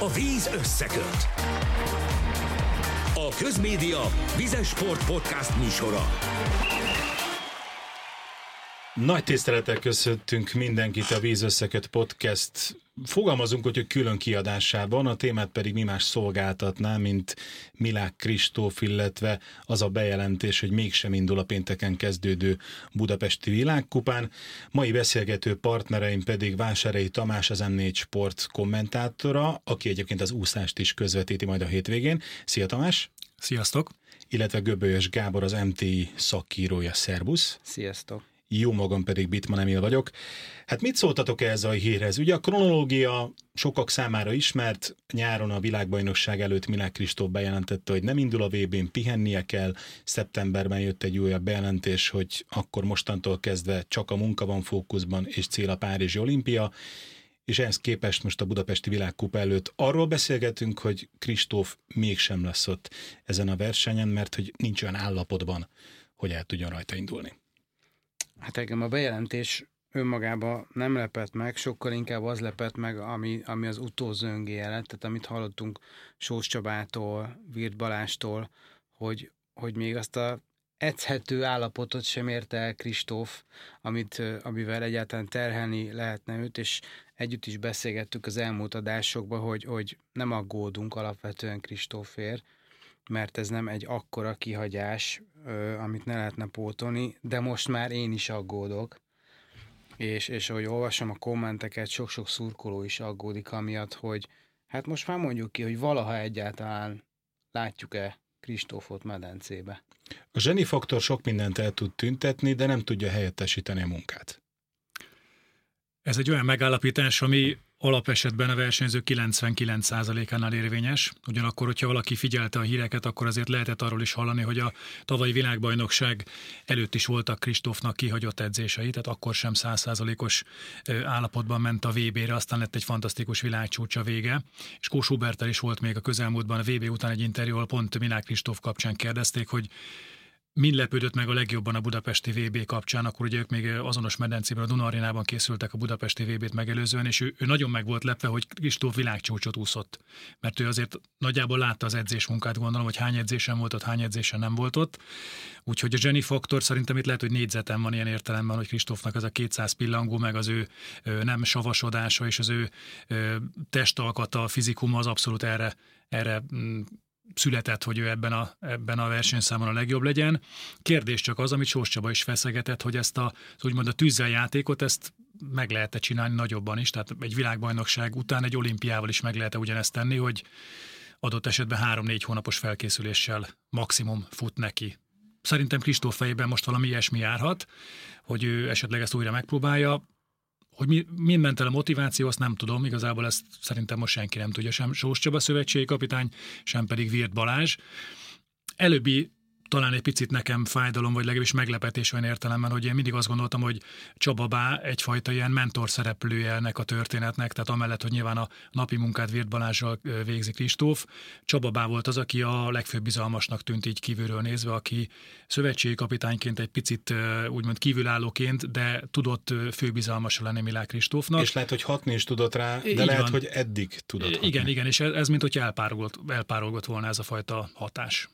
A víz összeköt. A Közmédia Vizes Sport Podcast műsora. Nagy tisztelettel köszöntünk mindenkit a Víz Összeköt Podcast fogalmazunk, hogy külön kiadásában, a témát pedig mi más szolgáltatná, mint Milák Kristóf, illetve az a bejelentés, hogy mégsem indul a pénteken kezdődő Budapesti Világkupán. Mai beszélgető partnereim pedig Vásárei Tamás, az M4 Sport kommentátora, aki egyébként az úszást is közvetíti majd a hétvégén. Szia Tamás! Sziasztok! Illetve Göbölyös Gábor, az MTI szakírója. Szerbusz! Sziasztok! Jó magam pedig Bitman Emil vagyok. Hát mit szóltatok ehhez a hírhez? Ugye a kronológia sokak számára ismert, nyáron a világbajnokság előtt Milák Kristóf bejelentette, hogy nem indul a VB-n, pihennie kell, szeptemberben jött egy újabb bejelentés, hogy akkor mostantól kezdve csak a munka van fókuszban, és cél a Párizsi olimpia, és ehhez képest most a Budapesti Világkupa előtt arról beszélgetünk, hogy Kristóf mégsem lesz ott ezen a versenyen, mert hogy nincs olyan állapotban, hogy el tudjon rajta indulni. Hát engem a bejelentés önmagában nem lepett meg, sokkal inkább az lepett meg, ami, ami az utózöngéje lett, tehát amit hallottunk Sós Csabától, Virt Balástól, hogy, hogy még azt a edzhető állapotot sem érte el Kristóf, amit, amivel egyáltalán terhelni lehetne őt, és együtt is beszélgettük az elmúlt adásokban, hogy, hogy nem aggódunk alapvetően Kristófért, mert ez nem egy akkora kihagyás, amit ne lehetne pótolni, de most már én is aggódok, és, és ahogy olvasom a kommenteket, sok-sok szurkoló is aggódik amiatt, hogy hát most már mondjuk ki, hogy valaha egyáltalán látjuk-e Kristófot medencébe. A zseni faktor sok mindent el tud tüntetni, de nem tudja helyettesíteni a munkát. Ez egy olyan megállapítás, ami alapesetben a versenyző 99%-ánál érvényes. Ugyanakkor, hogyha valaki figyelte a híreket, akkor azért lehetett arról is hallani, hogy a tavalyi világbajnokság előtt is voltak Kristófnak kihagyott edzései, tehát akkor sem 100%-os állapotban ment a VB-re, aztán lett egy fantasztikus világcsúcsa vége. És Kós Hubertel is volt még a közelmúltban a VB után egy interjú, ahol pont Milák Kristóf kapcsán kérdezték, hogy Mind lepődött meg a legjobban a budapesti VB kapcsán, akkor ugye ők még azonos medencében, a Dunarinában készültek a budapesti VB-t megelőzően, és ő, ő nagyon meg volt lepve, hogy Kristóf világcsúcsot úszott. Mert ő azért nagyjából látta az edzésmunkát, gondolom, hogy hány edzésen volt ott, hány edzésen nem volt ott. Úgyhogy a Jenny faktor szerintem itt lehet, hogy négyzetem van ilyen értelemben, hogy Kristófnak ez a 200 pillangó, meg az ő nem savasodása és az ő testalkata, a fizikuma az abszolút erre, erre mm, született, hogy ő ebben a, ebben a versenyszámon a legjobb legyen. Kérdés csak az, amit Sós Csaba is feszegetett, hogy ezt a, úgymond a tűzzel játékot, ezt meg lehet -e csinálni nagyobban is, tehát egy világbajnokság után egy olimpiával is meg lehet -e ugyanezt tenni, hogy adott esetben három-négy hónapos felkészüléssel maximum fut neki. Szerintem Kristóf fejében most valami ilyesmi járhat, hogy ő esetleg ezt újra megpróbálja. Hogy mi, mi ment el a motiváció, azt nem tudom, igazából ezt szerintem most senki nem tudja, sem Sós Csaba szövetségi kapitány, sem pedig Virt Balázs. Előbbi talán egy picit nekem fájdalom, vagy legalábbis meglepetés olyan értelemben, hogy én mindig azt gondoltam, hogy Csaba Bá egyfajta ilyen mentor szereplője ennek a történetnek, tehát amellett, hogy nyilván a napi munkát Virt Balázsral végzi Kristóf, Csaba Bá volt az, aki a legfőbb bizalmasnak tűnt így kívülről nézve, aki szövetségi kapitányként egy picit úgymond kívülállóként, de tudott főbizalmas lenni Milák Kristófnak. És lehet, hogy hatni is tudott rá, de így lehet, van. hogy eddig tudott hatni. Igen, igen, és ez, ez mint hogy elpárolgott, elpárolgott volna ez a fajta hatás.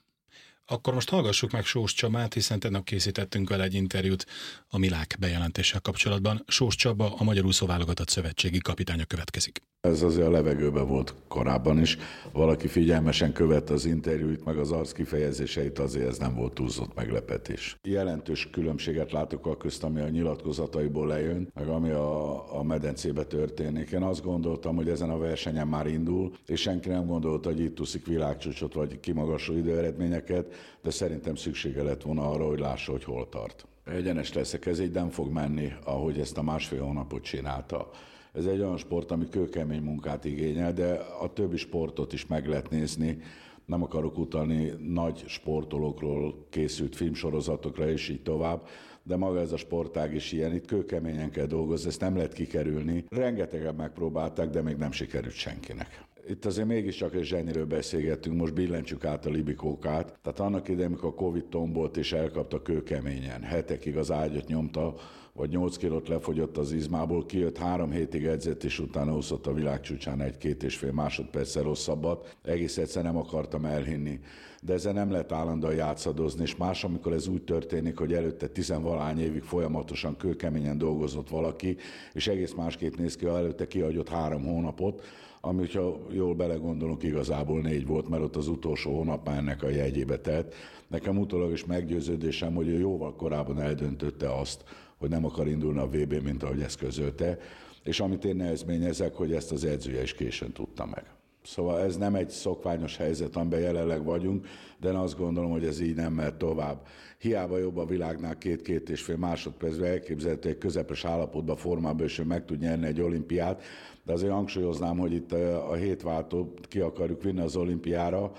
Akkor most hallgassuk meg Sós Csabát, hiszen tegnap készítettünk vele egy interjút a Milák bejelentéssel kapcsolatban. Sós Csaba, a Magyar Úszó Válogatott Szövetségi kapitánya következik. Ez azért a levegőben volt korábban is. Valaki figyelmesen követte az interjút, meg az arc kifejezéseit, azért ez nem volt túlzott meglepetés. Jelentős különbséget látok a közt, ami a nyilatkozataiból lejön, meg ami a, a medencébe történik. Én azt gondoltam, hogy ezen a versenyen már indul, és senki nem gondolta, hogy itt úszik világcsúcsot, vagy kimagasló időeredményeket, de szerintem szüksége lett volna arra, hogy lássa, hogy hol tart. Egyenes leszek, ez így nem fog menni, ahogy ezt a másfél hónapot csinálta. Ez egy olyan sport, ami kőkemény munkát igényel, de a többi sportot is meg lehet nézni. Nem akarok utalni nagy sportolókról készült filmsorozatokra, és így tovább, de maga ez a sportág is ilyen, itt kőkeményen kell dolgozni, ezt nem lehet kikerülni. Rengetegen megpróbálták, de még nem sikerült senkinek. Itt azért mégiscsak egy zseniről beszélgettünk, most billentsük át a libikókát. Tehát annak idején, amikor a Covid tombolt és elkapta kőkeményen, hetekig az ágyat nyomta, vagy 8 kilót lefogyott az izmából, kijött három hétig edzett, és utána úszott a világcsúcsán egy-két és fél másodperccel rosszabbat. Egész egyszer nem akartam elhinni. De ezzel nem lehet állandóan játszadozni, és más, amikor ez úgy történik, hogy előtte tizenvalány évig folyamatosan kőkeményen dolgozott valaki, és egész másképp néz ki, ha előtte kiadott három hónapot, ami, hogyha jól belegondolunk, igazából négy volt, mert ott az utolsó hónap már ennek a jegyébe tett. Nekem utólag is meggyőződésem, hogy ő jóval korábban eldöntötte azt, hogy nem akar indulni a VB, mint ahogy ezt közölte, és amit én nehezményezek, hogy ezt az edzője is későn tudta meg. Szóval ez nem egy szokványos helyzet, amiben jelenleg vagyunk, de én azt gondolom, hogy ez így nem mehet tovább. Hiába jobb a világnál két-két és fél másodpercben elképzelhető egy közepes állapotban, formában is meg tud nyerni egy olimpiát, de azért hangsúlyoznám, hogy itt a hétváltót ki akarjuk vinni az olimpiára,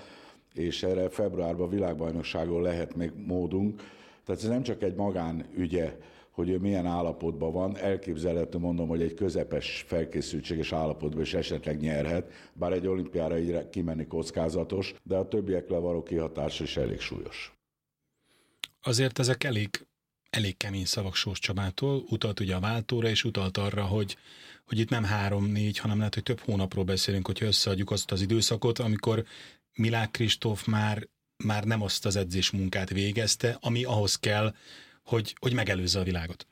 és erre februárban világbajnokságon lehet még módunk. Tehát ez nem csak egy magánügye, hogy ő milyen állapotban van. Elképzelhető mondom, hogy egy közepes felkészültséges állapotban is esetleg nyerhet, bár egy olimpiára így kimenni kockázatos, de a többiekre való kihatás is elég súlyos. Azért ezek elég, elég kemény szavak Sós Csabától, utalt ugye a váltóra, és utalt arra, hogy, hogy itt nem három-négy, hanem lehet, hogy több hónapról beszélünk, hogyha összeadjuk azt az időszakot, amikor Milák Kristóf már, már nem azt az edzés munkát végezte, ami ahhoz kell, hogy, hogy megelőzze a világot.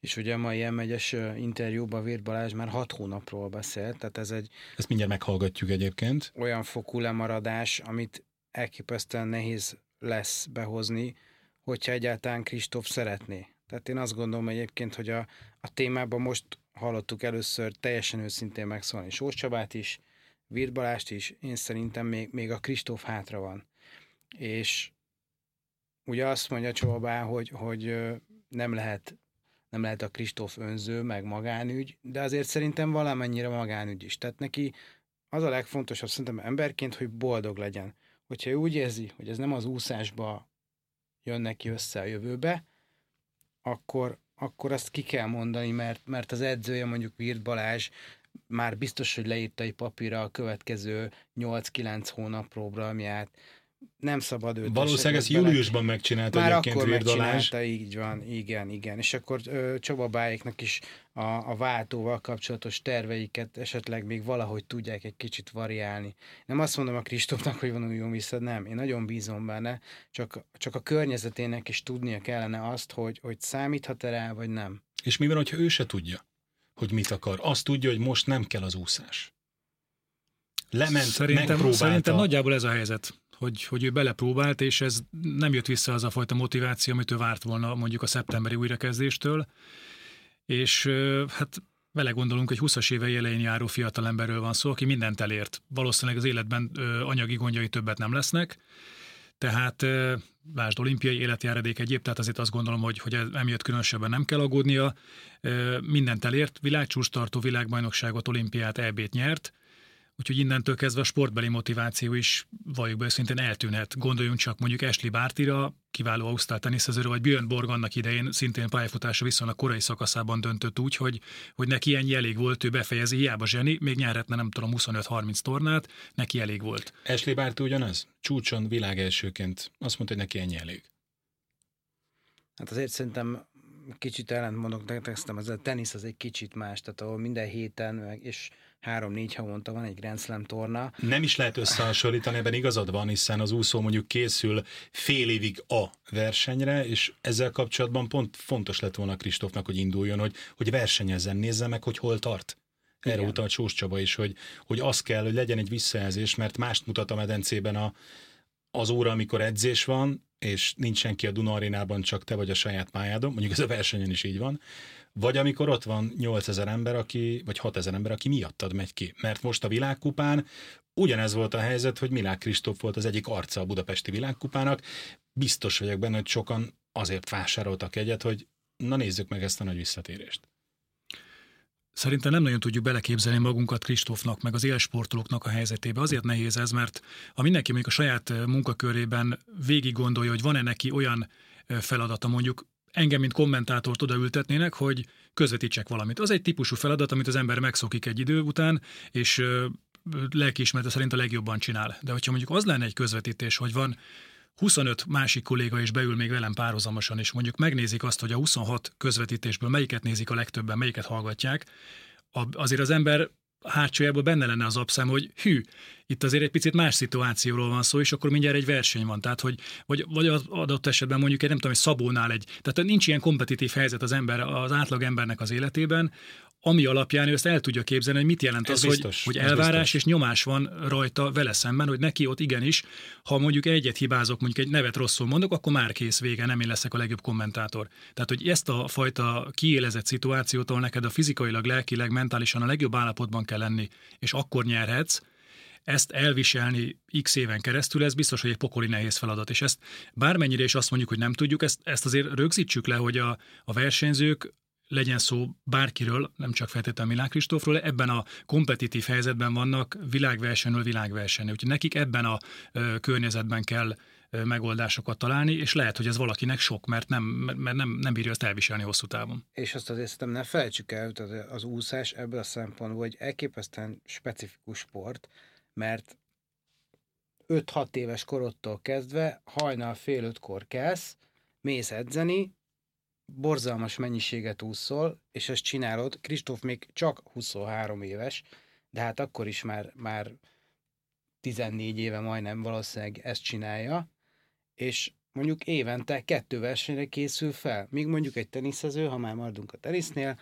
És ugye a mai M1-es interjúban Virt Balázs már hat hónapról beszélt, tehát ez egy... Ezt mindjárt meghallgatjuk egyébként. Olyan fokú lemaradás, amit elképesztően nehéz lesz behozni, hogyha egyáltalán Kristóf szeretné. Tehát én azt gondolom egyébként, hogy a, a témában most hallottuk először teljesen őszintén megszólni Sós Csabát is, Virt Balást is, én szerintem még, még a Kristóf hátra van. És ugye azt mondja Csobá, hogy, hogy nem lehet nem lehet a Kristóf önző, meg magánügy, de azért szerintem valamennyire magánügy is. Tehát neki az a legfontosabb szerintem emberként, hogy boldog legyen. Hogyha ő úgy érzi, hogy ez nem az úszásba jön neki össze a jövőbe, akkor, akkor azt ki kell mondani, mert, mert az edzője mondjuk Virt Balázs már biztos, hogy leírta egy papírra a következő 8-9 hónap programját, nem szabad őt. Valószínűleg ezt júliusban megcsinálta Már egyébként akkor megcsinálta, így van, igen, igen. És akkor ö, Csaba Bájéknak is a, a váltóval kapcsolatos terveiket esetleg még valahogy tudják egy kicsit variálni. Nem azt mondom a Kristófnak, hogy vonuljon vissza, nem. Én nagyon bízom benne, csak, csak a környezetének is tudnia kellene azt, hogy, hogy számíthat-e rá, vagy nem. És mi van, hogyha ő se tudja, hogy mit akar? Azt tudja, hogy most nem kell az úszás. Lement, szerintem, szerintem nagyjából ez a helyzet hogy, hogy ő belepróbált, és ez nem jött vissza az a fajta motiváció, amit ő várt volna mondjuk a szeptemberi újrakezdéstől. És hát vele gondolunk, egy 20-as éve elején járó fiatalemberről van szó, aki mindent elért. Valószínűleg az életben anyagi gondjai többet nem lesznek, tehát lásd olimpiai életjáradék egyéb, tehát azért azt gondolom, hogy, hogy emiatt különösebben nem kell aggódnia. Mindent elért, világcsúcs tartó világbajnokságot, olimpiát, EB-t nyert, Úgyhogy innentől kezdve a sportbeli motiváció is valljuk be szintén eltűnhet. Gondoljunk csak mondjuk Ashley Bartira, kiváló ausztrál teniszezőre, vagy Björn Borg annak idején szintén pályafutása viszonylag korai szakaszában döntött úgy, hogy, hogy neki ennyi elég volt, ő befejezi, hiába zseni, még nyerhetne nem tudom 25-30 tornát, neki elég volt. Ashley Barty ugyanaz? Csúcson világ elsőként azt mondta, hogy neki ennyi elég. Hát azért szerintem kicsit ellentmondok, de ez a tenisz az egy kicsit más, tehát ahol minden héten, és három-négy havonta van egy Grand Slam torna. Nem is lehet összehasonlítani, ebben igazad van, hiszen az úszó mondjuk készül fél évig a versenyre, és ezzel kapcsolatban pont fontos lett volna Kristófnak, hogy induljon, hogy, hogy versenyezzen, nézze meg, hogy hol tart. Erre Igen. utalt Sós Csaba is, hogy, hogy az kell, hogy legyen egy visszajelzés, mert mást mutat a medencében a, az óra, amikor edzés van, és nincs senki a Duna arénában, csak te vagy a saját pályádon, mondjuk ez a versenyen is így van, vagy amikor ott van 8000 ember, aki, vagy 6000 ember, aki miattad megy ki. Mert most a világkupán ugyanez volt a helyzet, hogy Milák Kristóf volt az egyik arca a budapesti világkupának. Biztos vagyok benne, hogy sokan azért vásároltak egyet, hogy na nézzük meg ezt a nagy visszatérést. Szerintem nem nagyon tudjuk beleképzelni magunkat Kristófnak, meg az élsportolóknak a helyzetébe. Azért nehéz ez, mert ha mindenki mondjuk a saját munkakörében végig gondolja, hogy van-e neki olyan feladata mondjuk engem, mint kommentátort odaültetnének, hogy közvetítsek valamit. Az egy típusú feladat, amit az ember megszokik egy idő után, és lelkiismerete szerint a legjobban csinál. De hogyha mondjuk az lenne egy közvetítés, hogy van 25 másik kolléga is beül még velem párhuzamosan, és mondjuk megnézik azt, hogy a 26 közvetítésből melyiket nézik a legtöbben, melyiket hallgatják, azért az ember hátsójából benne lenne az abszám, hogy hű, itt azért egy picit más szituációról van szó, és akkor mindjárt egy verseny van. Tehát, hogy vagy, vagy az adott esetben mondjuk egy, nem tudom, egy szabónál egy, tehát nincs ilyen kompetitív helyzet az ember, az átlag embernek az életében, ami alapján ő ezt el tudja képzelni, hogy mit jelent ez az, biztos, hogy, hogy elvárás biztos. és nyomás van rajta vele szemben, hogy neki ott igenis, ha mondjuk egyet hibázok, mondjuk egy nevet rosszul mondok, akkor már kész vége, nem én leszek a legjobb kommentátor. Tehát, hogy ezt a fajta kiélezett szituációtól neked a fizikailag, lelkileg, mentálisan a legjobb állapotban kell lenni, és akkor nyerhetsz, ezt elviselni x éven keresztül, ez biztos, hogy egy pokoli nehéz feladat. És ezt bármennyire is azt mondjuk, hogy nem tudjuk, ezt, ezt azért rögzítsük le, hogy a, a versenyzők legyen szó bárkiről, nem csak feltétlenül Milán Kristófról, ebben a kompetitív helyzetben vannak világversenyről világversenyről. Úgyhogy nekik ebben a környezetben kell megoldásokat találni, és lehet, hogy ez valakinek sok, mert nem, mert nem, nem bírja ezt elviselni hosszú távon. És azt azért szerintem ne felejtsük el, hogy az úszás ebből a szempontból, hogy elképesztően specifikus sport, mert 5-6 éves korodtól kezdve hajnal fél ötkor kelsz, mész edzeni, borzalmas mennyiséget úszol, és ezt csinálod. Kristóf még csak 23 éves, de hát akkor is már, már 14 éve majdnem valószínűleg ezt csinálja, és mondjuk évente kettő versenyre készül fel. Míg mondjuk egy teniszező, ha már maradunk a tenisznél,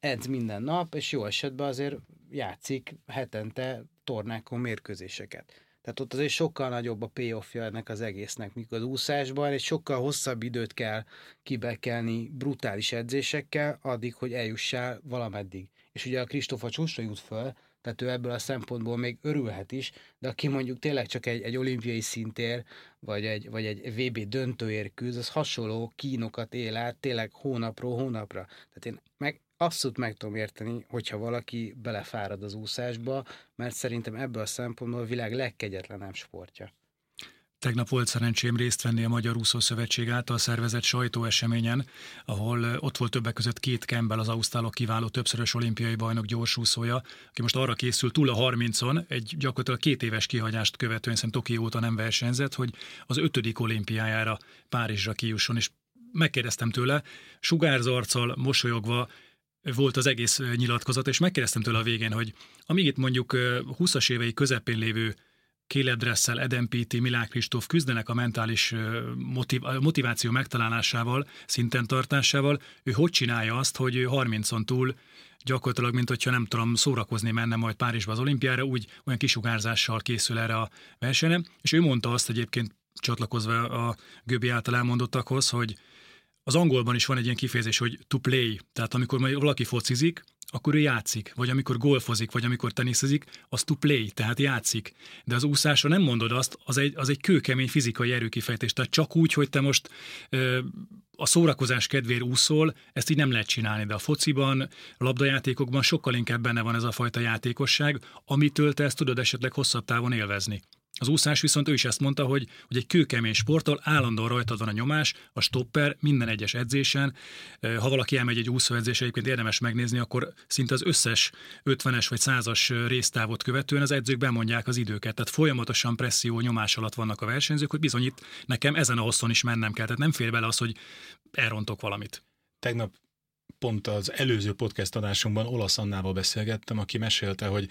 edz minden nap, és jó esetben azért játszik hetente tornákon mérkőzéseket. Tehát ott azért sokkal nagyobb a payoffja ennek az egésznek, mikor az úszásban egy sokkal hosszabb időt kell kibekelni brutális edzésekkel, addig, hogy eljussál valameddig. És ugye a Kristófa csúcsra jut föl, tehát ő ebből a szempontból még örülhet is, de aki mondjuk tényleg csak egy, egy olimpiai szintér, vagy egy, vagy egy VB döntőért küzd, az hasonló kínokat él át tényleg hónapról hónapra. Tehát én meg abszolút meg tudom érteni, hogyha valaki belefárad az úszásba, mert szerintem ebből a szempontból a világ legkegyetlenebb sportja. Tegnap volt szerencsém részt venni a Magyar Úszó Szövetség által szervezett sajtóeseményen, ahol ott volt többek között két Campbell, az ausztálok kiváló többszörös olimpiai bajnok gyorsúszója, aki most arra készül túl a 30-on, egy gyakorlatilag két éves kihagyást követően, hiszen Tokió óta nem versenyzett, hogy az ötödik olimpiájára Párizsra kijusson, és megkérdeztem tőle, sugárzarccal, mosolyogva, volt az egész nyilatkozat, és megkérdeztem tőle a végén, hogy amíg itt mondjuk 20-as évei közepén lévő Caleb Dressel, Eden Piti, Milák Kristóf küzdenek a mentális motiv- motiváció megtalálásával, szinten tartásával, ő hogy csinálja azt, hogy ő 30-on túl gyakorlatilag, mint hogyha nem tudom, szórakozni menne majd Párizsba az olimpiára, úgy olyan kisugárzással készül erre a versenyre, és ő mondta azt egyébként csatlakozva a Göbi által elmondottakhoz, hogy az angolban is van egy ilyen kifejezés, hogy to play, tehát amikor valaki focizik, akkor ő játszik, vagy amikor golfozik, vagy amikor teniszezik, az to play, tehát játszik. De az úszásra nem mondod azt, az egy, az egy kőkemény fizikai erőkifejtés. Tehát csak úgy, hogy te most ö, a szórakozás kedvéért úszol, ezt így nem lehet csinálni, de a fociban, labdajátékokban sokkal inkább benne van ez a fajta játékosság, amitől te ezt tudod esetleg hosszabb távon élvezni. Az úszás viszont ő is ezt mondta, hogy, hogy egy kőkemény sporttal állandóan rajtad van a nyomás, a stopper minden egyes edzésen. Ha valaki elmegy egy úszóedzésre, egyébként érdemes megnézni, akkor szinte az összes 50-es vagy 100-as résztávot követően az edzők bemondják az időket. Tehát folyamatosan presszió, nyomás alatt vannak a versenyzők, hogy bizony itt nekem ezen a hosszon is mennem kell. Tehát nem fér bele az, hogy elrontok valamit. Tegnap pont az előző podcast adásunkban Olasz Annával beszélgettem, aki mesélte, hogy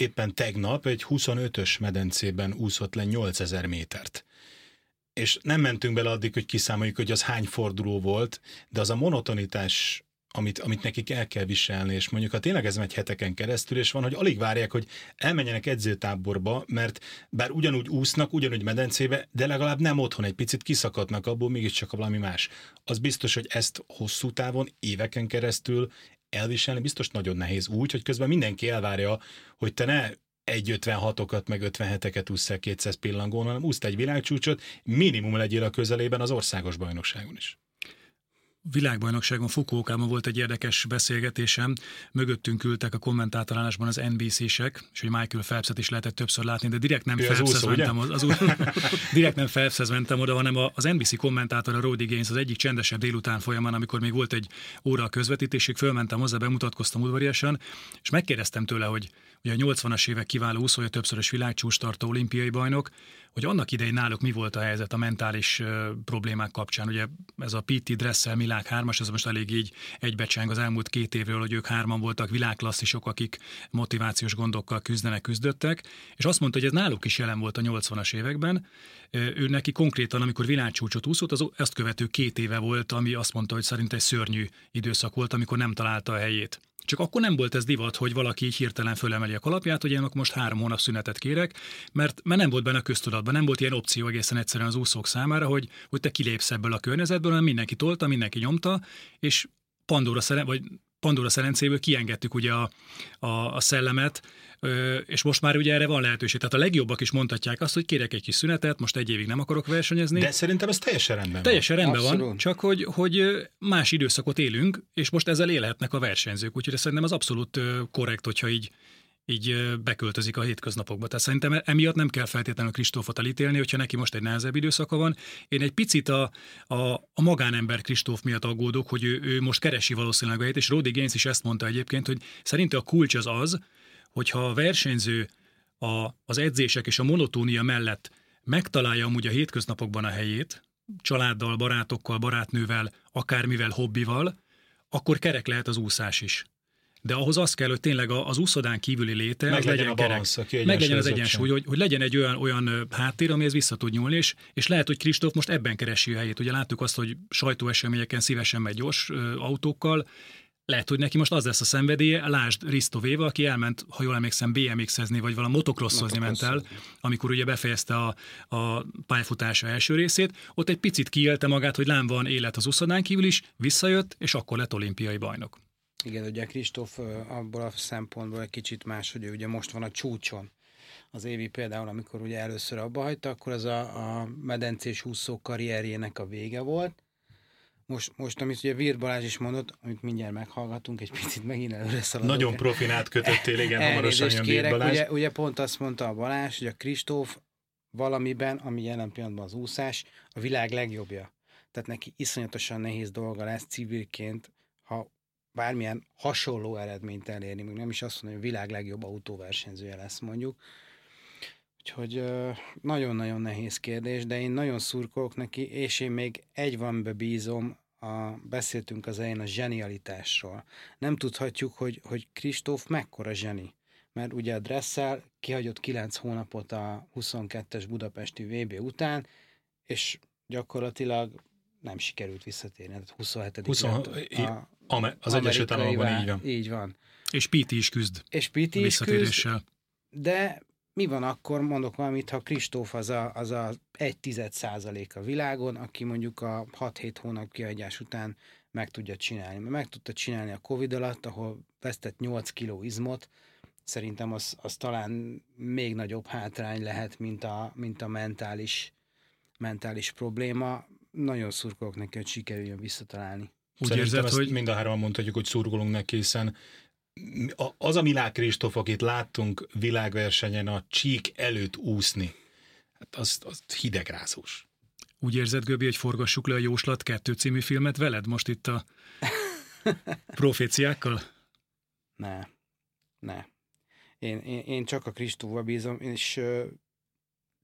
éppen tegnap egy 25-ös medencében úszott le 8000 métert. És nem mentünk bele addig, hogy kiszámoljuk, hogy az hány forduló volt, de az a monotonitás amit, amit nekik el kell viselni, és mondjuk ha tényleg ez megy heteken keresztül, és van, hogy alig várják, hogy elmenjenek edzőtáborba, mert bár ugyanúgy úsznak, ugyanúgy medencébe, de legalább nem otthon egy picit kiszakadnak abból, mégiscsak valami más. Az biztos, hogy ezt hosszú távon, éveken keresztül elviselni biztos nagyon nehéz úgy, hogy közben mindenki elvárja, hogy te ne egy 56-okat, meg 57-eket úszsz 200 pillangón, hanem úszt egy világcsúcsot, minimum legyél a közelében az országos bajnokságon is. Világbajnokságon Fukuokában volt egy érdekes beszélgetésem, mögöttünk ültek a kommentátorálásban az NBC-sek, és hogy Michael Phelpset is lehetett többször látni, de direkt nem Phelpshez mentem, az, az, direkt nem Phelpshez mentem oda, hanem az NBC kommentátor, a Rodi Gaines az egyik csendesebb délután folyamán, amikor még volt egy óra a közvetítésig, fölmentem hozzá, bemutatkoztam udvariasan, és megkérdeztem tőle, hogy ugye a 80-as évek kiváló úszója, többszörös világcsústartó olimpiai bajnok, hogy annak idején náluk mi volt a helyzet a mentális problémák kapcsán. Ugye ez a PT Dressel Milák hármas, ez most elég így egybecseng az elmúlt két évről, hogy ők hárman voltak világklasszisok, akik motivációs gondokkal küzdenek, küzdöttek, és azt mondta, hogy ez náluk is jelen volt a 80-as években. Ő neki konkrétan, amikor világcsúcsot úszott, az ezt követő két éve volt, ami azt mondta, hogy szerint egy szörnyű időszak volt, amikor nem találta a helyét. Csak akkor nem volt ez divat, hogy valaki így hirtelen fölemeli a kalapját, hogy én most három hónap szünetet kérek, mert, mert nem volt benne a köztudatban, nem volt ilyen opció egészen egyszerűen az úszók számára, hogy, hogy te kilépsz ebből a környezetből, hanem mindenki tolta, mindenki nyomta, és Pandora, szere, vagy Pandora szerencéből kiengedtük ugye a, a, a szellemet, és most már ugye erre van lehetőség. Tehát a legjobbak is mondhatják azt, hogy kérek egy kis szünetet, most egy évig nem akarok versenyezni. De szerintem ez teljesen rendben teljesen van. rendben abszolút. van, csak hogy, hogy más időszakot élünk, és most ezzel élhetnek a versenyzők. Úgyhogy szerintem az abszolút korrekt, hogyha így, így beköltözik a hétköznapokba. Tehát szerintem emiatt nem kell feltétlenül Kristófot elítélni, hogyha neki most egy nehezebb időszaka van. Én egy picit a, a, a magánember Kristóf miatt aggódok, hogy ő, ő most keresi valószínűleg a helyét, és Rodi Gaines is ezt mondta egyébként, hogy szerinte a kulcs az az, hogyha a versenyző a, az edzések és a monotónia mellett megtalálja amúgy a hétköznapokban a helyét, családdal, barátokkal, barátnővel, akármivel, hobbival, akkor kerek lehet az úszás is. De ahhoz az kell, hogy tényleg az úszodán kívüli léte, meg legyen a balansz, kerek. Meg legyen az egyensúly, hogy, hogy legyen egy olyan, olyan háttér, amihez vissza tud nyúlni, és, és lehet, hogy Kristóf most ebben keresi a helyét. Ugye láttuk azt, hogy sajtóeseményeken szívesen megy gyors ö, autókkal, lehet, hogy neki most az lesz a szenvedélye, lásd Risto Véva, aki elment, ha jól emlékszem, BMX-ezni, vagy valami motocrossozni ment el, amikor ugye befejezte a, a pályafutása első részét, ott egy picit kiélte magát, hogy lám van élet az uszodán kívül is, visszajött, és akkor lett olimpiai bajnok. Igen, ugye Kristóf abból a szempontból egy kicsit más, hogy ő ugye most van a csúcson. Az évi például, amikor ugye először abba hagyta, akkor az a, a medencés úszó karrierjének a vége volt, most, most amit ugye Vír Balázs is mondott, amit mindjárt meghallgatunk, egy picit megint előre szaladok. Nagyon profin átkötöttél, igen, hamarosan jön kérek, Vír Balázs. Ugye, ugye pont azt mondta a Balázs, hogy a Kristóf valamiben, ami jelen pillanatban az úszás, a világ legjobbja. Tehát neki iszonyatosan nehéz dolga lesz civilként, bármilyen hasonló eredményt elérni, még nem is azt mondom, hogy a világ legjobb autóversenyzője lesz mondjuk. Úgyhogy nagyon-nagyon nehéz kérdés, de én nagyon szurkolok neki, és én még egy van bízom, a, beszéltünk az elején a zsenialitásról. Nem tudhatjuk, hogy, hogy Kristóf mekkora zseni. Mert ugye a Dressel kihagyott 9 hónapot a 22-es budapesti VB után, és gyakorlatilag nem sikerült visszatérni. Tehát 27 20, a, a, az Egyesült Államokban így van. Így van. És Piti is küzd. És Piti is küzd, de mi van akkor, mondok valamit, ha Kristóf az a, az a egy tized százalék a világon, aki mondjuk a 6-7 hónap kihagyás után meg tudja csinálni. Mert meg tudta csinálni a Covid alatt, ahol vesztett 8 kiló izmot, szerintem az, az talán még nagyobb hátrány lehet, mint a, mint a mentális, mentális probléma. Nagyon szurkolok neki, hogy sikerüljön visszatalálni. Úgy érzed, hogy mind a hárman mondhatjuk, hogy szurkolunk neki, hiszen az a Milák Kristóf, akit láttunk világversenyen a csík előtt úszni, hát az, az hidegrázós. Úgy érzed, Göbi, hogy forgassuk le a Jóslat 2 című filmet veled most itt a proféciákkal? Ne, ne. Én, én, én csak a Kristóval bízom, és uh,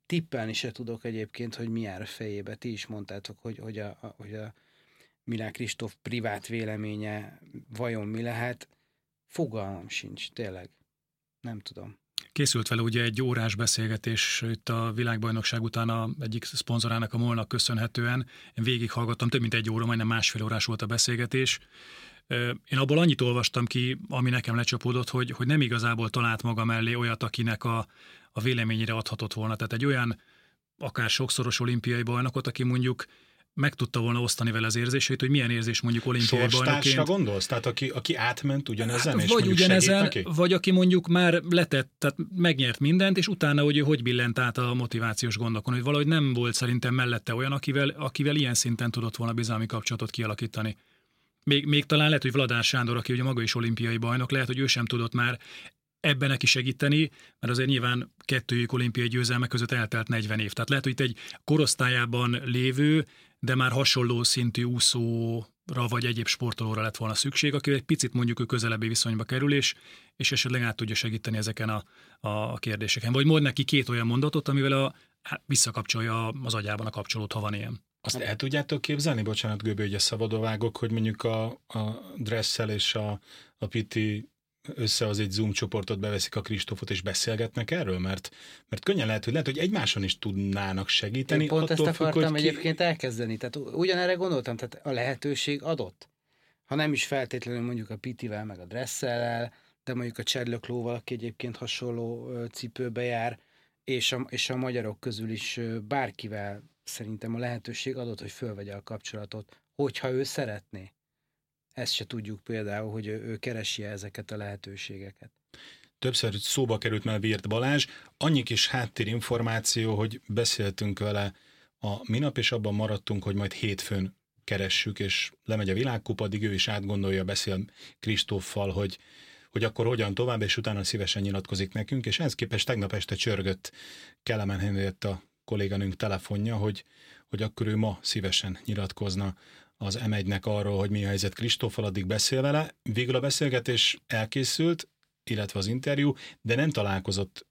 tippelni se tudok egyébként, hogy mi jár a fejébe. Ti is mondtátok, hogy, hogy a, a, hogy a Milák Kristóf privát véleménye vajon mi lehet Fogalmam sincs, tényleg. Nem tudom. Készült vele ugye egy órás beszélgetés itt a világbajnokság után a egyik szponzorának, a Molnak köszönhetően. Én végighallgattam, több mint egy óra, majdnem másfél órás volt a beszélgetés. Én abból annyit olvastam ki, ami nekem lecsapódott, hogy, hogy nem igazából talált maga mellé olyat, akinek a, a véleményére adhatott volna. Tehát egy olyan akár sokszoros olimpiai bajnokot, aki mondjuk meg tudta volna osztani vele az érzését, hogy milyen érzés mondjuk olimpiai bajnokként. gondolsz? Tehát aki, aki átment ugyanezen, hát, vagy ugyanezen, neki? vagy aki mondjuk már letett, tehát megnyert mindent, és utána, hogy ő hogy billent át a motivációs gondokon, hogy valahogy nem volt szerintem mellette olyan, akivel, akivel ilyen szinten tudott volna bizalmi kapcsolatot kialakítani. Még, még talán lehet, hogy Vladár Sándor, aki ugye maga is olimpiai bajnok, lehet, hogy ő sem tudott már ebben neki segíteni, mert azért nyilván kettőjük olimpiai győzelmek között eltelt 40 év. Tehát lehet, hogy itt egy korosztályában lévő, de már hasonló szintű úszóra vagy egyéb sportolóra lett volna szükség, aki egy picit mondjuk ő közelebbi viszonyba kerül, és, és esetleg át tudja segíteni ezeken a, a kérdéseken. Vagy mond neki két olyan mondatot, amivel a, hát visszakapcsolja az agyában a kapcsolót, ha van ilyen. Azt el tudjátok képzelni, bocsánat, Göbő, hogy a szabadovágok, hogy mondjuk a, a Dressel és a, a Piti össze az egy Zoom csoportot beveszik a Kristófot és beszélgetnek erről? Mert, mert könnyen lehet, hogy lehet, hogy egymáson is tudnának segíteni. Én pont ezt akartam függ, ki... egyébként elkezdeni. Tehát ugyanerre gondoltam, tehát a lehetőség adott. Ha nem is feltétlenül mondjuk a Pitivel, meg a Dressellel, de mondjuk a Csedlöklóval, aki egyébként hasonló cipőbe jár, és a, és a magyarok közül is bárkivel szerintem a lehetőség adott, hogy fölvegye a kapcsolatot, hogyha ő szeretné. Ezt se tudjuk például, hogy ő, ő keresi ezeket a lehetőségeket. Többször szóba került már Virt Balázs, annyi kis háttérinformáció, hogy beszéltünk vele a minap, és abban maradtunk, hogy majd hétfőn keressük, és lemegy a világkupa, addig ő is átgondolja, beszél Kristóffal, hogy, hogy akkor hogyan tovább, és utána szívesen nyilatkozik nekünk, és ehhez képest tegnap este csörgött Kelemen a kolléganőnk telefonja, hogy, hogy akkor ő ma szívesen nyilatkozna az M1-nek arról, hogy mi a helyzet Kristóffal, addig beszél vele. Végül a beszélgetés elkészült, illetve az interjú, de nem találkozott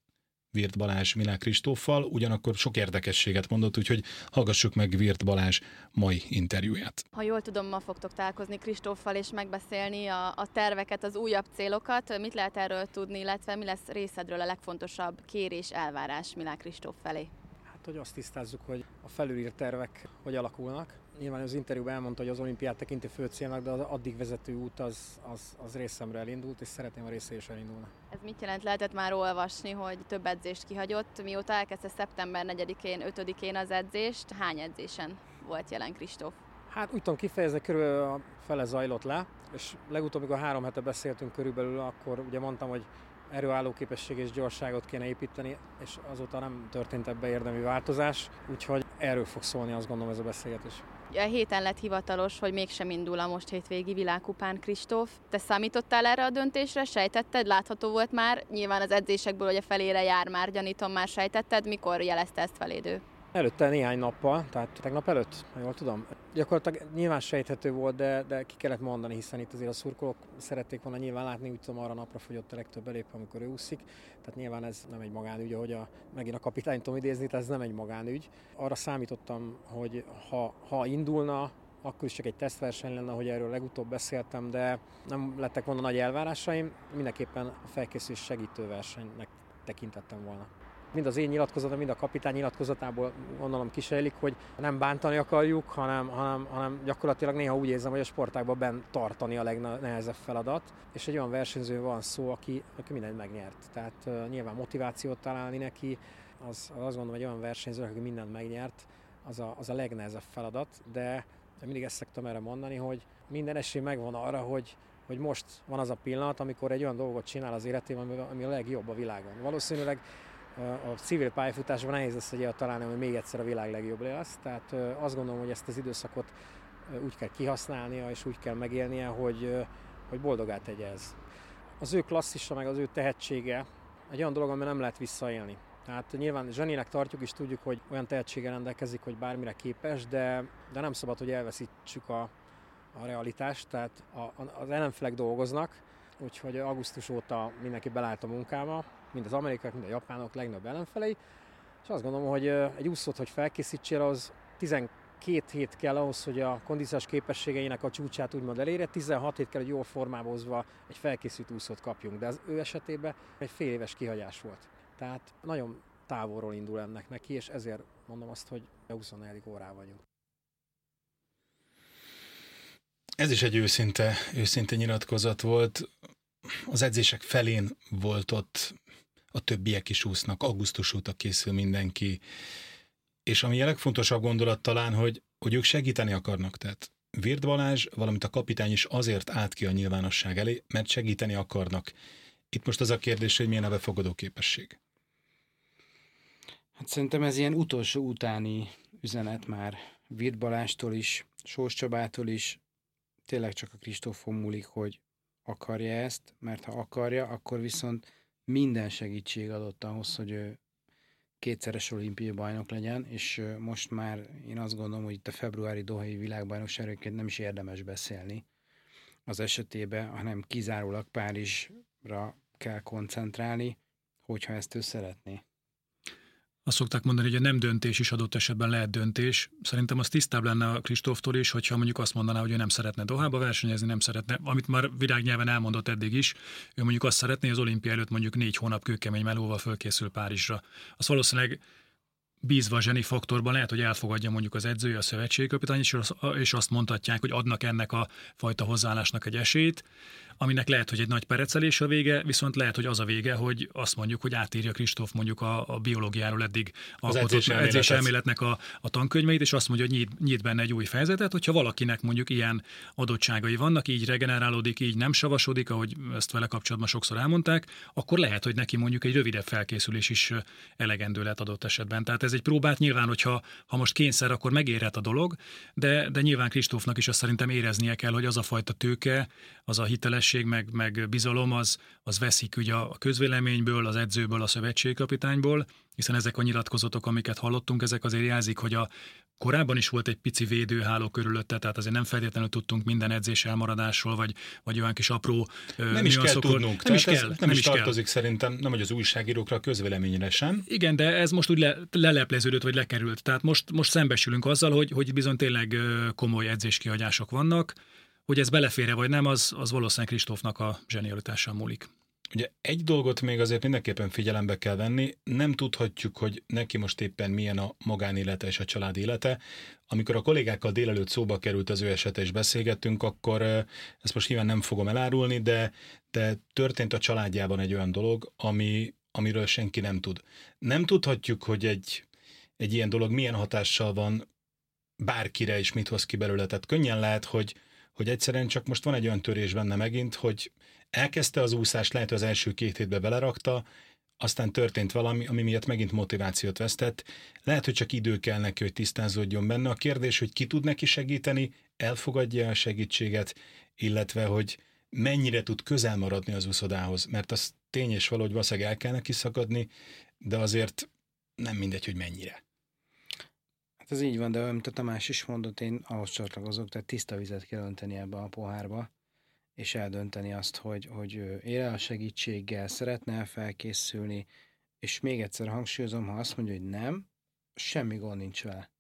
Virt Balázs Milák Kristóffal, ugyanakkor sok érdekességet mondott, úgyhogy hallgassuk meg Virt Balázs mai interjúját. Ha jól tudom, ma fogtok találkozni Kristóffal és megbeszélni a, a terveket, az újabb célokat. Mit lehet erről tudni, illetve mi lesz részedről a legfontosabb kérés, elvárás Milák Kristóf felé? Hát, hogy azt tisztázzuk, hogy a felülírt tervek hogy alakulnak, Nyilván az interjúban elmondta, hogy az olimpiát tekinti fő célnak, de az addig vezető út az, az, az részemre elindult, és szeretném a része is elindulna. Ez mit jelent? Lehetett már olvasni, hogy több edzést kihagyott. Mióta elkezdte szeptember 4-én, 5-én az edzést, hány edzésen volt jelen Kristóf? Hát úgy tudom kifejezni, körülbelül a fele zajlott le, és legutóbb, amikor három hete beszéltünk körülbelül, akkor ugye mondtam, hogy erőálló képesség és gyorságot kéne építeni, és azóta nem történt ebbe érdemi változás, úgyhogy erről fog szólni azt gondolom ez a beszélgetés. A héten lett hivatalos, hogy mégsem indul a most hétvégi világkupán Kristóf. Te számítottál erre a döntésre? Sejtetted? Látható volt már? Nyilván az edzésekből, hogy a felére jár már, gyanítom már sejtetted. Mikor jelezte ezt feléd Előtte néhány nappal, tehát tegnap előtt, jól tudom. Gyakorlatilag nyilván sejthető volt, de, de ki kellett mondani, hiszen itt azért a szurkolók szerették volna nyilván látni, úgy tudom, arra napra fogyott a legtöbb belép, amikor ő úszik. Tehát nyilván ez nem egy magánügy, ahogy a, megint a kapitányt tudom idézni, tehát ez nem egy magánügy. Arra számítottam, hogy ha, ha indulna, akkor is csak egy tesztverseny lenne, hogy erről legutóbb beszéltem, de nem lettek volna nagy elvárásaim, mindenképpen a felkészülés segítőversenynek tekintettem volna mind az én nyilatkozatom, mind a kapitány nyilatkozatából gondolom kisejlik, hogy nem bántani akarjuk, hanem, hanem, hanem gyakorlatilag néha úgy érzem, hogy a sportákban bent tartani a legnehezebb feladat, és egy olyan versenyző van szó, aki, aki mindent megnyert. Tehát uh, nyilván motivációt találni neki, az, az azt gondolom, egy olyan versenyző, aki mindent megnyert, az a, az a legnehezebb feladat, de mindig ezt szoktam erre mondani, hogy minden esély megvan arra, hogy, hogy most van az a pillanat, amikor egy olyan dolgot csinál az életében, ami a legjobb a világon. Valószínűleg a civil pályafutásban nehéz lesz egy találni, hogy még egyszer a világ legjobb lesz. Tehát azt gondolom, hogy ezt az időszakot úgy kell kihasználnia, és úgy kell megélnie, hogy, hogy boldogát tegye ez. Az ő klasszisa, meg az ő tehetsége egy olyan dolog, ami nem lehet visszaélni. Tehát nyilván zseninek tartjuk, és tudjuk, hogy olyan tehetséggel rendelkezik, hogy bármire képes, de, de nem szabad, hogy elveszítsük a, a realitást. Tehát a, az ellenfelek dolgoznak, úgyhogy augusztus óta mindenki belállt a munkába, mind az amerikaiak, mind a japánok legnagyobb ellenfelei, és azt gondolom, hogy egy úszót, hogy felkészítsél, az 12 hét kell ahhoz, hogy a kondíciós képességeinek a csúcsát úgymond elérje, 16 hét kell, hogy jól formába egy felkészült úszót kapjunk, de az ő esetében egy fél éves kihagyás volt. Tehát nagyon távolról indul ennek neki, és ezért mondom azt, hogy a 24. órá vagyunk. Ez is egy őszinte, őszinte nyilatkozat volt. Az edzések felén volt ott a többiek is úsznak, augusztus óta készül mindenki. És ami a legfontosabb gondolat talán, hogy, hogy ők segíteni akarnak, tehát Vird Balázs, valamint a kapitány is azért állt ki a nyilvánosság elé, mert segíteni akarnak. Itt most az a kérdés, hogy milyen a befogadó képesség. Hát szerintem ez ilyen utolsó utáni üzenet már Vird Balástól is, Sós Csabától is. Tényleg csak a Kristófon múlik, hogy akarja ezt, mert ha akarja, akkor viszont minden segítség adott ahhoz, hogy ő kétszeres olimpiai bajnok legyen, és most már én azt gondolom, hogy itt a februári Dohai világbajnokságként nem is érdemes beszélni az esetében, hanem kizárólag Párizsra kell koncentrálni, hogyha ezt ő szeretné. Azt szokták mondani, hogy a nem döntés is adott esetben lehet döntés. Szerintem az tisztább lenne a Kristóftól is, hogyha mondjuk azt mondaná, hogy ő nem szeretne Dohába versenyezni, nem szeretne, amit már virágnyelven elmondott eddig is, ő mondjuk azt szeretné, hogy az olimpia előtt mondjuk négy hónap kőkemény melóval fölkészül Párizsra. Az valószínűleg bízva a zseni faktorban lehet, hogy elfogadja mondjuk az edzője, a szövetségkapitány, és azt mondhatják, hogy adnak ennek a fajta hozzáállásnak egy esélyt aminek lehet, hogy egy nagy perecelés a vége, viszont lehet, hogy az a vége, hogy azt mondjuk, hogy átírja Kristóf mondjuk a, a biológiáról eddig az edzés, edzés elméletnek a, a tankönyveit, és azt mondja, hogy nyit, nyit benne egy új fejezetet, hogyha valakinek mondjuk ilyen adottságai vannak, így regenerálódik, így nem savasodik, ahogy ezt vele kapcsolatban sokszor elmondták, akkor lehet, hogy neki mondjuk egy rövidebb felkészülés is elegendő lehet adott esetben. Tehát ez egy próbát nyilván, hogyha ha most kényszer, akkor megérhet a dolog, de, de nyilván Kristófnak is azt szerintem éreznie kell, hogy az a fajta tőke, az a hiteles hitelesség, meg, meg bizalom az, az veszik ugye a közvéleményből, az edzőből, a szövetségkapitányból, hiszen ezek a nyilatkozatok, amiket hallottunk, ezek azért jelzik, hogy a Korábban is volt egy pici védőháló körülötte, tehát azért nem feltétlenül tudtunk minden edzés elmaradásról, vagy, vagy olyan kis apró Nem is kell tudnunk. Nem is kell. Nem, nem is, is tartozik kell. szerintem, nem hogy az újságírókra, a közvéleményre sem. Igen, de ez most úgy le, lelepleződött, vagy lekerült. Tehát most, most szembesülünk azzal, hogy, hogy bizony tényleg komoly edzéskihagyások vannak, hogy ez belefére vagy nem, az, az valószínűleg Kristófnak a zsenialitással múlik. Ugye egy dolgot még azért mindenképpen figyelembe kell venni, nem tudhatjuk, hogy neki most éppen milyen a magánélete és a család élete. Amikor a kollégákkal délelőtt szóba került az ő esete és beszélgettünk, akkor ezt most nyilván nem fogom elárulni, de, de történt a családjában egy olyan dolog, ami, amiről senki nem tud. Nem tudhatjuk, hogy egy, egy ilyen dolog milyen hatással van bárkire és mit hoz ki belőle. Tehát könnyen lehet, hogy, hogy egyszerűen csak most van egy olyan törés benne megint, hogy elkezdte az úszást, lehet, az első két hétbe belerakta, aztán történt valami, ami miatt megint motivációt vesztett. Lehet, hogy csak idő kell neki, hogy tisztázódjon benne. A kérdés, hogy ki tud neki segíteni, elfogadja a segítséget, illetve, hogy mennyire tud közel maradni az úszodához, mert az tény és valahogy valószínűleg el kell neki szakadni, de azért nem mindegy, hogy mennyire. Hát ez így van, de amit a Tamás is mondott, én ahhoz csatlakozok, tehát tiszta vizet kell önteni ebbe a pohárba, és eldönteni azt, hogy, hogy él a segítséggel, szeretne felkészülni, és még egyszer hangsúlyozom, ha azt mondja, hogy nem, semmi gond nincs vele.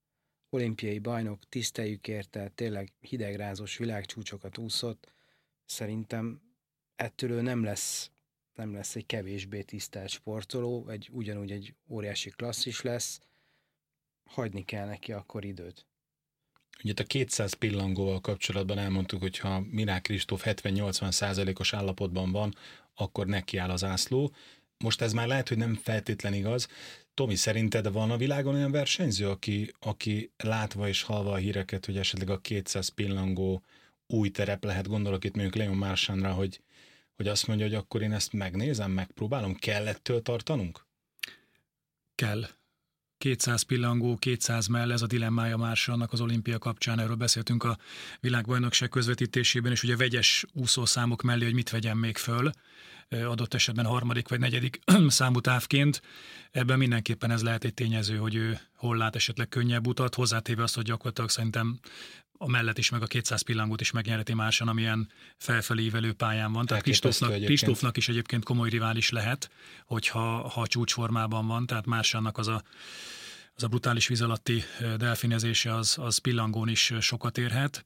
Olimpiai bajnok, tiszteljük érte, tényleg hidegrázós világcsúcsokat úszott, szerintem ettől ő nem lesz, nem lesz egy kevésbé tisztelt sportoló, egy, ugyanúgy egy óriási klasszis lesz, hagyni kell neki akkor időt. Ugye a 200 pillangóval kapcsolatban elmondtuk, hogy ha Mirák Kristóf 70-80 százalékos állapotban van, akkor neki áll az ászló. Most ez már lehet, hogy nem feltétlen igaz. Tomi, szerinted van a világon olyan versenyző, aki, aki látva és halva a híreket, hogy esetleg a 200 pillangó új terep lehet, gondolok itt mondjuk Leon Marsanra, hogy, hogy azt mondja, hogy akkor én ezt megnézem, megpróbálom, kell ettől tartanunk? Kell. 200 pillangó, 200 mell, ez a dilemmája más annak az olimpia kapcsán, erről beszéltünk a világbajnokság közvetítésében, és ugye vegyes úszószámok mellé, hogy mit vegyem még föl, adott esetben harmadik vagy negyedik számú távként. Ebben mindenképpen ez lehet egy tényező, hogy ő hol lát esetleg könnyebb utat, hozzátéve azt, hogy gyakorlatilag szerintem a mellett is, meg a 200 pillangót is megnyerheti máson, amilyen felfelé ívelő pályán van. Tehát Kristófnak, Kristófnak is egyébként komoly rivális lehet, hogyha ha csúcsformában van, tehát Mársannak az a az a brutális víz alatti delfinezése az, az pillangón is sokat érhet.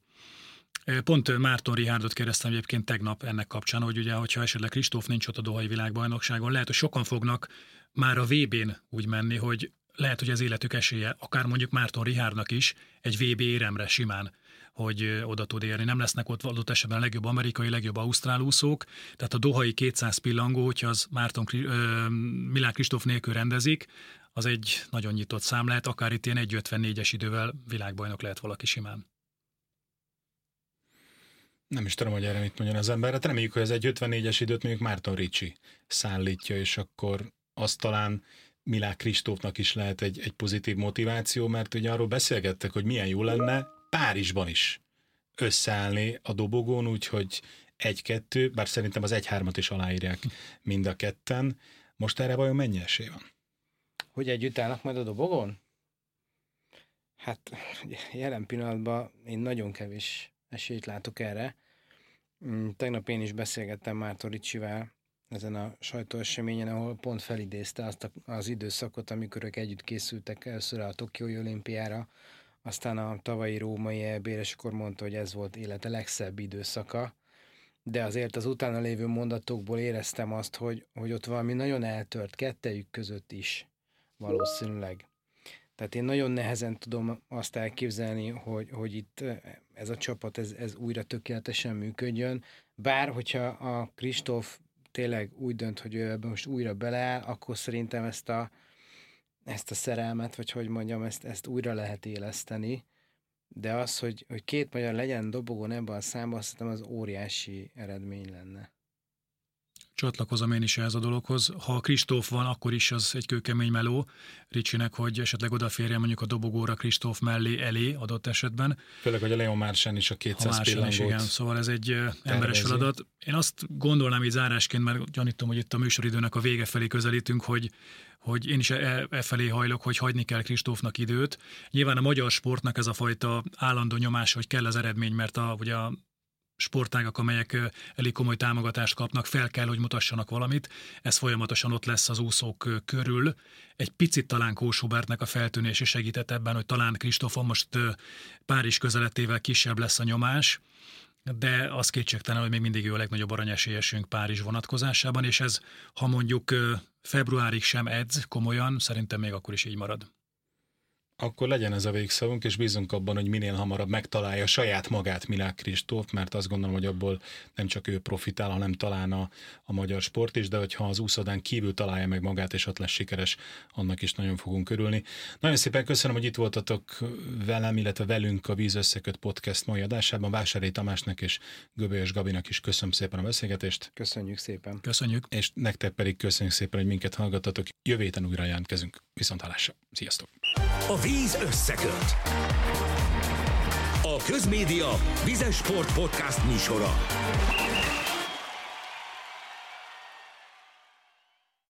Pont Márton Rihárdot kérdeztem egyébként tegnap ennek kapcsán, hogy ugye, hogyha esetleg Kristóf nincs ott a Dohai világbajnokságon, lehet, hogy sokan fognak már a VB-n úgy menni, hogy lehet, hogy az életük esélye, akár mondjuk Márton Rihárnak is egy VB éremre simán hogy oda tud érni. Nem lesznek ott adott esetben a legjobb amerikai, legjobb ausztrál úszók, tehát a dohai 200 pillangó, hogyha az Márton Milán Kristóf nélkül rendezik, az egy nagyon nyitott szám lehet, akár itt ilyen 1.54-es idővel világbajnok lehet valaki simán. Nem is tudom, hogy erre mit mondjon az ember. Hát reméljük, hogy ez egy 54-es időt mondjuk Márton Ricsi szállítja, és akkor azt talán Milák Kristófnak is lehet egy, egy pozitív motiváció, mert ugye arról beszélgettek, hogy milyen jó lenne Párizsban is összeállni a dobogón, úgyhogy egy-kettő, bár szerintem az egy-hármat is aláírják mind a ketten. Most erre vajon mennyi esély van? Hogy együtt állnak majd a dobogón? Hát jelen pillanatban én nagyon kevés esélyt látok erre. Mm, tegnap én is beszélgettem Márton Ricsivel ezen a sajtóeseményen, ahol pont felidézte azt a, az időszakot, amikor ők együtt készültek először a Tokiói olimpiára, aztán a tavalyi római eb és akkor mondta, hogy ez volt élete legszebb időszaka, de azért az utána lévő mondatokból éreztem azt, hogy, hogy ott valami nagyon eltört kettejük között is valószínűleg. Tehát én nagyon nehezen tudom azt elképzelni, hogy, hogy itt ez a csapat ez, ez újra tökéletesen működjön. Bár, hogyha a Kristóf tényleg úgy dönt, hogy ő ebben most újra beleáll, akkor szerintem ezt a, ezt a szerelmet, vagy hogy mondjam, ezt, ezt újra lehet éleszteni. De az, hogy, hogy két magyar legyen dobogon ebben a számban, azt az óriási eredmény lenne csatlakozom én is ehhez a dologhoz. Ha Kristóf van, akkor is az egy kőkemény meló Ricsinek, hogy esetleg odaférjen mondjuk a dobogóra Kristóf mellé, elé adott esetben. Főleg, hogy a Leon Mársen is a 200 a pillangót is, igen, szóval ez egy tervezi. emberes feladat. Én azt gondolnám így zárásként, mert gyanítom, hogy itt a műsoridőnek a vége felé közelítünk, hogy hogy én is e, e felé hajlok, hogy hagyni kell Kristófnak időt. Nyilván a magyar sportnak ez a fajta állandó nyomás, hogy kell az eredmény, mert a, ugye a sportágak, amelyek elég komoly támogatást kapnak, fel kell, hogy mutassanak valamit. Ez folyamatosan ott lesz az úszók körül. Egy picit talán Kósubertnek a feltűnése segített ebben, hogy talán Kristófon most Párizs közeletével kisebb lesz a nyomás, de az kétségtelen, hogy még mindig ő a legnagyobb aranyesélyesünk Párizs vonatkozásában, és ez, ha mondjuk februárig sem edz komolyan, szerintem még akkor is így marad akkor legyen ez a végszavunk, és bízunk abban, hogy minél hamarabb megtalálja saját magát Milák Kristóf, mert azt gondolom, hogy abból nem csak ő profitál, hanem talán a, a magyar sport is, de hogyha az úszodán kívül találja meg magát, és ott lesz sikeres, annak is nagyon fogunk örülni. Nagyon szépen köszönöm, hogy itt voltatok velem, illetve velünk a Víz Összeköt podcast mai adásában. Vásári Tamásnak és Göbölyös Gabinak is köszönöm szépen a beszélgetést. Köszönjük szépen. Köszönjük. És nektek pedig köszönjük szépen, hogy minket hallgattatok. Jövő héten újra jelentkezünk. Viszont hallásra. Sziasztok! A víz összeköt. A Közmédia Vizes Sport Podcast műsora.